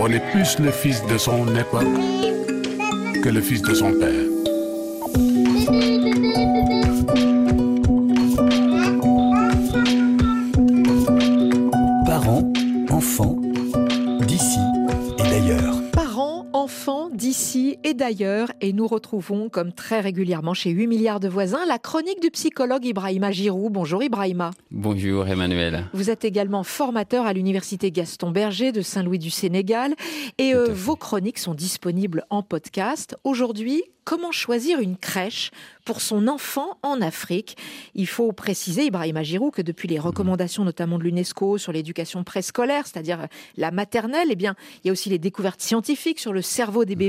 On est plus le fils de son époque que le fils de son père. Parents, enfants, d'ici et d'ailleurs. Parents, enfants, d'ici et d'ailleurs, et nous retrouvons, comme très régulièrement chez 8 milliards de voisins, la chronique du psychologue Ibrahima Giroud. Bonjour Ibrahima. Bonjour Emmanuel. Vous êtes également formateur à l'université Gaston Berger de Saint-Louis du Sénégal, et euh, vos chroniques sont disponibles en podcast. Aujourd'hui, comment choisir une crèche pour son enfant en Afrique? Il faut préciser, Ibrahim Agirou, que depuis les recommandations notamment de l'UNESCO sur l'éducation préscolaire, c'est-à-dire la maternelle, eh bien, il y a aussi les découvertes scientifiques sur le cerveau des bébés.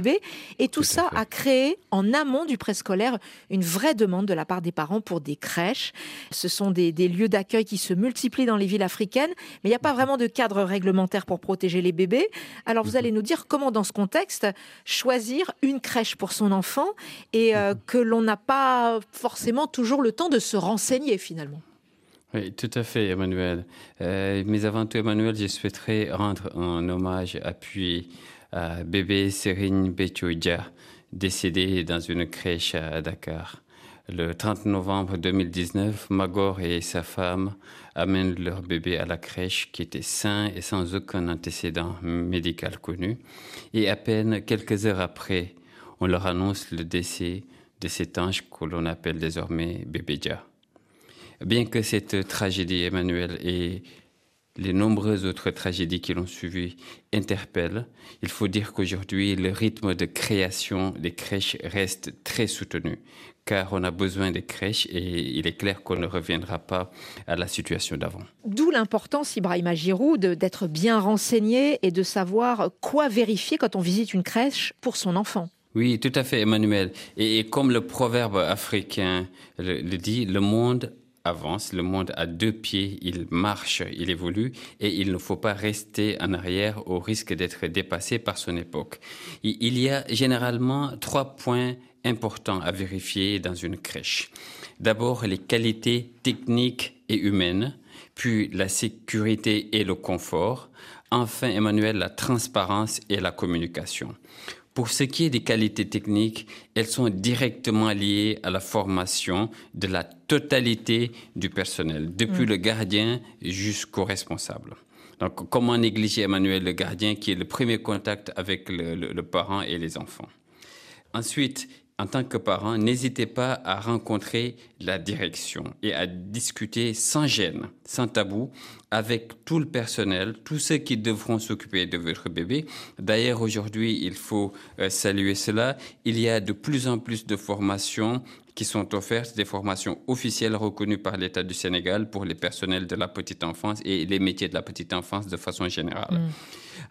Et tout, ça a créé, en amont du préscolaire, une vraie demande de la part des parents pour des crèches. Ce sont des, des lieux d'accueil qui se multiplient dans les villes africaines, mais il n'y a pas vraiment de cadre réglementaire pour protéger les bébés. Alors vous allez nous dire comment, dans ce contexte, choisir une crèche pour son enfant et euh, que l'on n'a pas forcément toujours le temps de se renseigner finalement. Oui, tout à fait, Emmanuel. Euh, mais avant tout, Emmanuel, je souhaiterais rendre un hommage appuyé bébé Serine Betouidja, décédé dans une crèche à Dakar. Le 30 novembre 2019, Magor et sa femme amènent leur bébé à la crèche qui était sain et sans aucun antécédent médical connu. Et à peine quelques heures après, on leur annonce le décès de cet ange que l'on appelle désormais Bébédia. Bien que cette tragédie, Emmanuel, et les nombreuses autres tragédies qui l'ont suivi interpellent, il faut dire qu'aujourd'hui, le rythme de création des crèches reste très soutenu, car on a besoin des crèches et il est clair qu'on ne reviendra pas à la situation d'avant. D'où l'importance, Ibrahima Giroud, d'être bien renseigné et de savoir quoi vérifier quand on visite une crèche pour son enfant. Oui, tout à fait, Emmanuel. Et, comme le proverbe africain le, dit, le monde avance, le monde a deux pieds, il marche, il évolue, et il ne faut pas rester en arrière au risque d'être dépassé par son époque. Il y a généralement trois points importants à vérifier dans une crèche. D'abord, les qualités techniques et humaines, puis la sécurité et le confort, enfin, Emmanuel, la transparence et la communication. Pour ce qui est des qualités techniques, elles sont directement liées à la formation de la totalité du personnel, depuis mm. le gardien jusqu'au responsable. Donc, comment négliger Emmanuel le gardien qui est le premier contact avec le, le parent et les enfants? Ensuite, en tant que parent, n'hésitez pas à rencontrer la direction et à discuter sans gêne, sans tabou, avec tout le personnel, tous ceux qui devront s'occuper de votre bébé. D'ailleurs, aujourd'hui, il faut euh, saluer cela. Il y a de plus en plus de formations qui sont offertes, des formations officielles reconnues par l'État du Sénégal pour les personnels de la petite enfance et les métiers de la petite enfance de façon générale. Mm.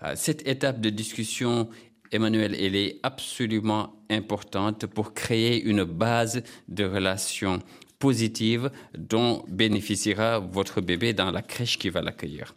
Euh, cette étape de discussion Emmanuel, elle est absolument importante pour créer une base de relations positives dont bénéficiera votre bébé dans la crèche qui va l'accueillir.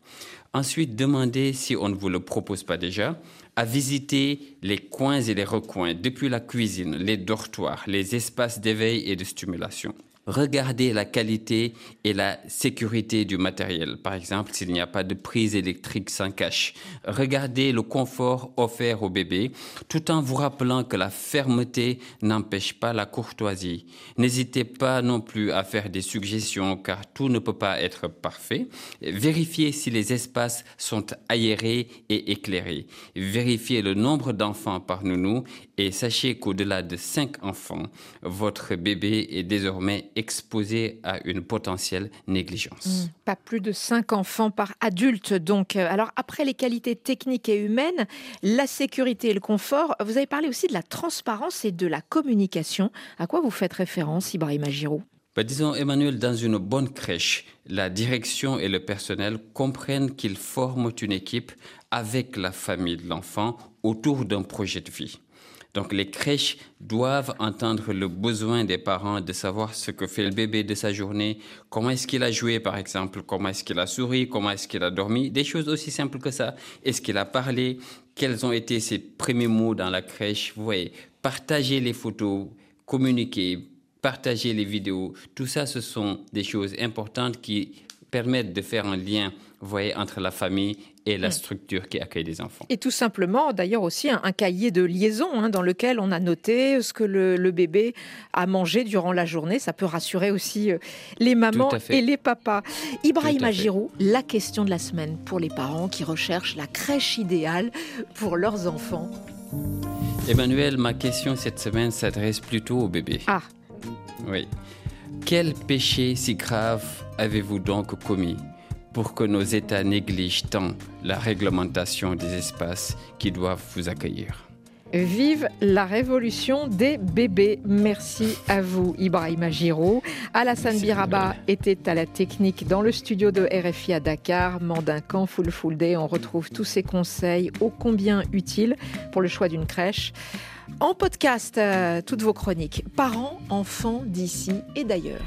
Ensuite, demandez, si on ne vous le propose pas déjà, à visiter les coins et les recoins, depuis la cuisine, les dortoirs, les espaces d'éveil et de stimulation. Regardez la qualité et la sécurité du matériel. Par exemple, s'il n'y a pas de prise électrique sans cache. Regardez le confort offert au bébé, tout en vous rappelant que la fermeté n'empêche pas la courtoisie. N'hésitez pas non plus à faire des suggestions, car tout ne peut pas être parfait. Vérifiez si les espaces sont aérés et éclairés. Vérifiez le nombre d'enfants par nounou et sachez qu'au-delà de cinq enfants, votre bébé est désormais exposé à une potentielle négligence. Mmh, pas plus de cinq enfants par adulte, donc. Euh, alors, après les qualités techniques et humaines, la sécurité et le confort, vous avez parlé aussi de la transparence et de la communication. À quoi vous faites référence, Ibrahim Giroud bah, disons, Emmanuel, dans une bonne crèche, la direction et le personnel comprennent qu'ils forment une équipe avec la famille de l'enfant autour d'un projet de vie. Donc les crèches doivent entendre le besoin des parents de savoir ce que fait le bébé de sa journée, comment est-ce qu'il a joué par exemple, comment est-ce qu'il a souri, comment est-ce qu'il a dormi, des choses aussi simples que ça. Est-ce qu'il a parlé, quels ont été ses premiers mots dans la crèche, vous voyez, partager les photos, communiquer, partager les vidéos, tout ça ce sont des choses importantes qui permettent de faire un lien voyez, entre la famille et la Mm. structure qui accueille les enfants. Et tout simplement, d'ailleurs aussi, un, un cahier de liaison hein, dans lequel on a noté ce que le, le bébé a mangé durant la journée. Ça peut rassurer aussi euh, les mamans et les papas. Ibrahim. Agirou, la question de la semaine pour les parents qui recherchent la crèche idéale pour leurs enfants. Emmanuel, ma question cette semaine s'adresse plutôt au bébé. Ah, Oui. Quel péché si grave avez-vous donc commis pour que nos États négligent tant la réglementation des espaces qui doivent vous accueillir? Vive la révolution des bébés. Merci à vous, Ibrahim Agiro. Alassane Biraba était à la technique dans le studio de RFI à Dakar. Mandincan, Full Full Day. On retrouve tous ces conseils ô combien utiles pour le choix d'une crèche. En podcast, euh, toutes vos chroniques. Parents, enfants d'ici et d'ailleurs.